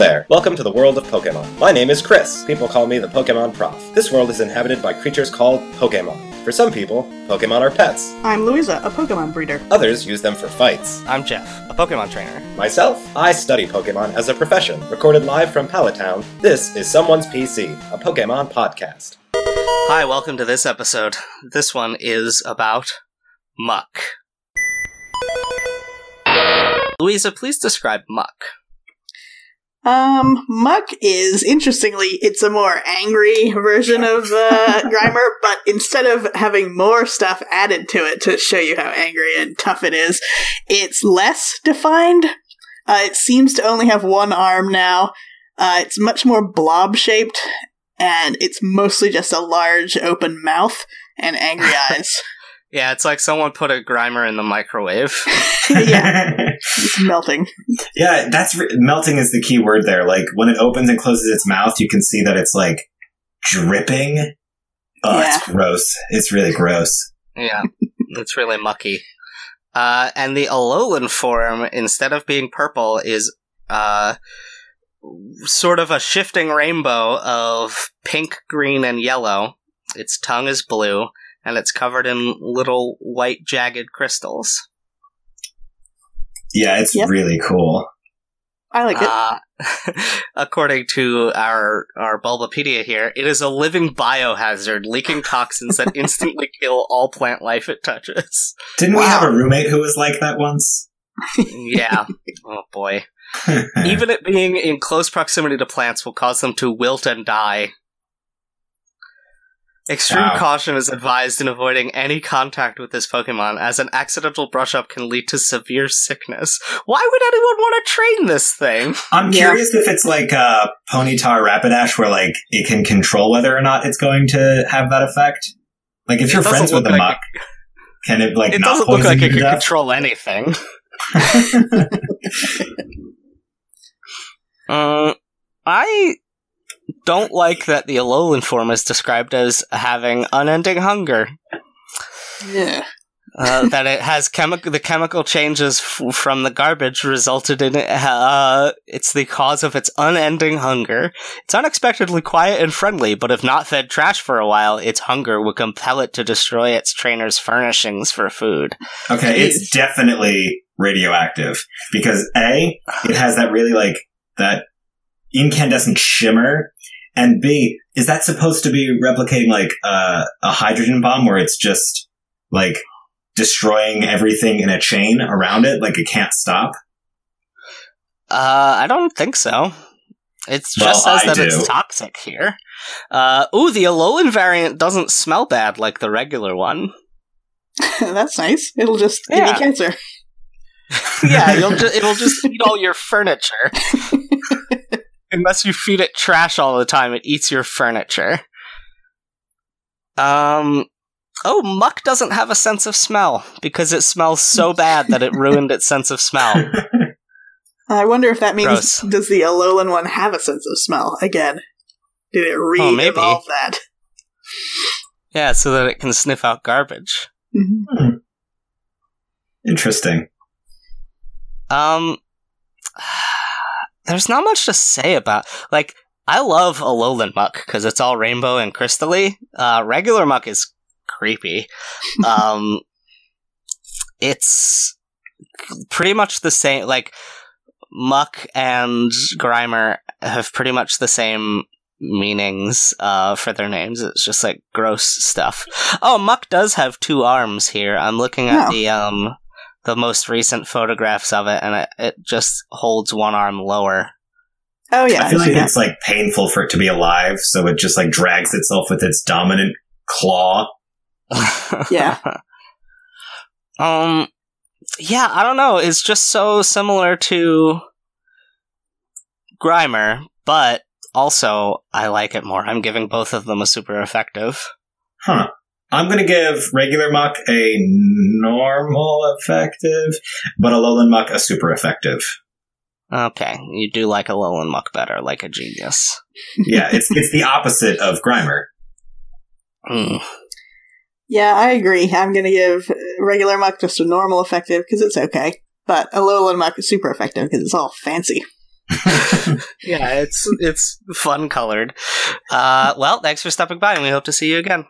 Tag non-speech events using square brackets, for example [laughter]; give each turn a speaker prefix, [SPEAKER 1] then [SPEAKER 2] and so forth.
[SPEAKER 1] Welcome to the world of Pokemon. My name is Chris. People call me the Pokemon Prof. This world is inhabited by creatures called Pokemon. For some people, Pokemon are pets.
[SPEAKER 2] I'm Louisa, a Pokemon breeder.
[SPEAKER 1] Others use them for fights.
[SPEAKER 3] I'm Jeff, a Pokemon trainer.
[SPEAKER 1] Myself, I study Pokemon as a profession. Recorded live from Pallet Town, this is Someone's PC, a Pokemon podcast.
[SPEAKER 3] Hi, welcome to this episode. This one is about Muk. Louisa, please describe Muk.
[SPEAKER 2] Um, Muk is, interestingly, it's a more angry version of uh, [laughs] Grimer, but instead of having more stuff added to it to show you how angry and tough it is, it's less defined. Uh, it seems to only have one arm now. Uh, it's much more blob shaped, and it's mostly just a large open mouth and angry [laughs] eyes.
[SPEAKER 3] Yeah, it's like someone put a Grimer in the microwave. [laughs]
[SPEAKER 2] yeah, it's [laughs] melting.
[SPEAKER 4] Yeah, that's re- melting is the key word there. Like when it opens and closes its mouth, you can see that it's like dripping. Oh, it's gross. It's really gross.
[SPEAKER 3] Yeah, it's really mucky. Uh, and the Alolan form, instead of being purple, is uh, sort of a shifting rainbow of pink, green, and yellow. Its tongue is blue and it's covered in little white jagged crystals.
[SPEAKER 4] Yeah, it's
[SPEAKER 2] Yep.
[SPEAKER 4] really cool.
[SPEAKER 2] I like it.
[SPEAKER 3] Uh, [laughs] according to our our Bulbapedia here, it is a living biohazard, leaking toxins that instantly [laughs] kill all plant life it touches.
[SPEAKER 4] Didn't we have a roommate who was like that once?
[SPEAKER 3] Yeah. [laughs] oh boy. Even it being in close proximity to plants will cause them to wilt and die. Extreme
[SPEAKER 4] Wow.
[SPEAKER 3] caution is advised in avoiding any contact with this Pokemon, as an accidental brush up can lead to severe sickness. Why would anyone want to train this thing?
[SPEAKER 4] I'm
[SPEAKER 2] Yeah.
[SPEAKER 4] curious if it's like uh, Ponyta Rapidash, where like it can control whether or not it's going to have that effect. Like if
[SPEAKER 3] It
[SPEAKER 4] you're friends with
[SPEAKER 3] look
[SPEAKER 4] the
[SPEAKER 3] like
[SPEAKER 4] Muk, can it like
[SPEAKER 3] it
[SPEAKER 4] not
[SPEAKER 3] doesn't look like it
[SPEAKER 4] to
[SPEAKER 3] can
[SPEAKER 4] death?
[SPEAKER 3] control anything. [laughs] [laughs] Uh, I don't like that the Alolan form is described as having unending hunger.
[SPEAKER 2] yeah.
[SPEAKER 3] Uh, that it has chemical the chemical changes f- from the garbage resulted in it. Uh, it's the cause of its unending hunger. It's unexpectedly quiet and friendly, but if not fed trash for a while, its hunger would compel it to destroy its trainer's furnishings for food.
[SPEAKER 4] Okay, it's definitely radioactive because A, it has that really like that incandescent shimmer, and B, is that supposed to be replicating like uh, a hydrogen bomb where it's just like destroying everything in a chain around it, like it can't stop?
[SPEAKER 3] Uh, I don't think so. It just
[SPEAKER 4] Well,
[SPEAKER 3] says
[SPEAKER 4] I
[SPEAKER 3] that
[SPEAKER 4] do.
[SPEAKER 3] it's toxic here. Uh, ooh, the Alolan variant doesn't smell bad like the regular one. [laughs]
[SPEAKER 2] That's nice. It'll just
[SPEAKER 3] Yeah.
[SPEAKER 2] give you cancer. [laughs]
[SPEAKER 3] yeah, you'll [laughs] ju- it'll just eat all your furniture. Unless you feed it trash all the time, it eats your furniture. Um. Oh, Muk doesn't have a sense of smell because it smells so [laughs] bad that it ruined its sense of smell. [laughs]
[SPEAKER 2] I wonder if that means
[SPEAKER 3] Gross.
[SPEAKER 2] does the Alolan one have a sense of smell again? Did it
[SPEAKER 3] Oh,
[SPEAKER 2] re-evolve that?
[SPEAKER 3] Yeah, so that it can sniff out garbage.
[SPEAKER 2] Mhm.
[SPEAKER 4] Interesting.
[SPEAKER 3] Um, there's not much to say about like I love Alolan Muk because it's all rainbow and crystally. Uh, regular Muk is creepy. [laughs] Um, it's pretty much the same. Like Muk and Grimer have pretty much the same meanings uh, for their names. It's just like gross stuff. Oh, Muk does have two arms here. I'm looking at
[SPEAKER 2] Oh.
[SPEAKER 3] the um the most recent photographs of it, and it, it just holds one arm lower.
[SPEAKER 2] Oh yeah,
[SPEAKER 4] I feel
[SPEAKER 2] I
[SPEAKER 4] like
[SPEAKER 2] see that.
[SPEAKER 4] it's like painful for it to be alive, so it just like drags itself with its dominant claw. [laughs]
[SPEAKER 2] Yeah.
[SPEAKER 3] um. Yeah, I don't know. It's just so similar to Grimer, but also I like it more. I'm giving both of them a super effective.
[SPEAKER 4] Huh. I'm gonna give regular Muk a normal effective, but a Alolan Muk a super effective.
[SPEAKER 3] Okay, you do like a Alolan Muk better, like a genius.
[SPEAKER 4] Yeah, it's it's the opposite of Grimer.
[SPEAKER 3] Hmm.
[SPEAKER 2] Yeah, I agree. I'm gonna give regular Muk just a normal effective because it's okay, but a Alolan Muk is super effective because it's all fancy. [laughs]
[SPEAKER 3] yeah, it's it's fun colored. Uh, well, thanks for stopping by, and we hope to see you again.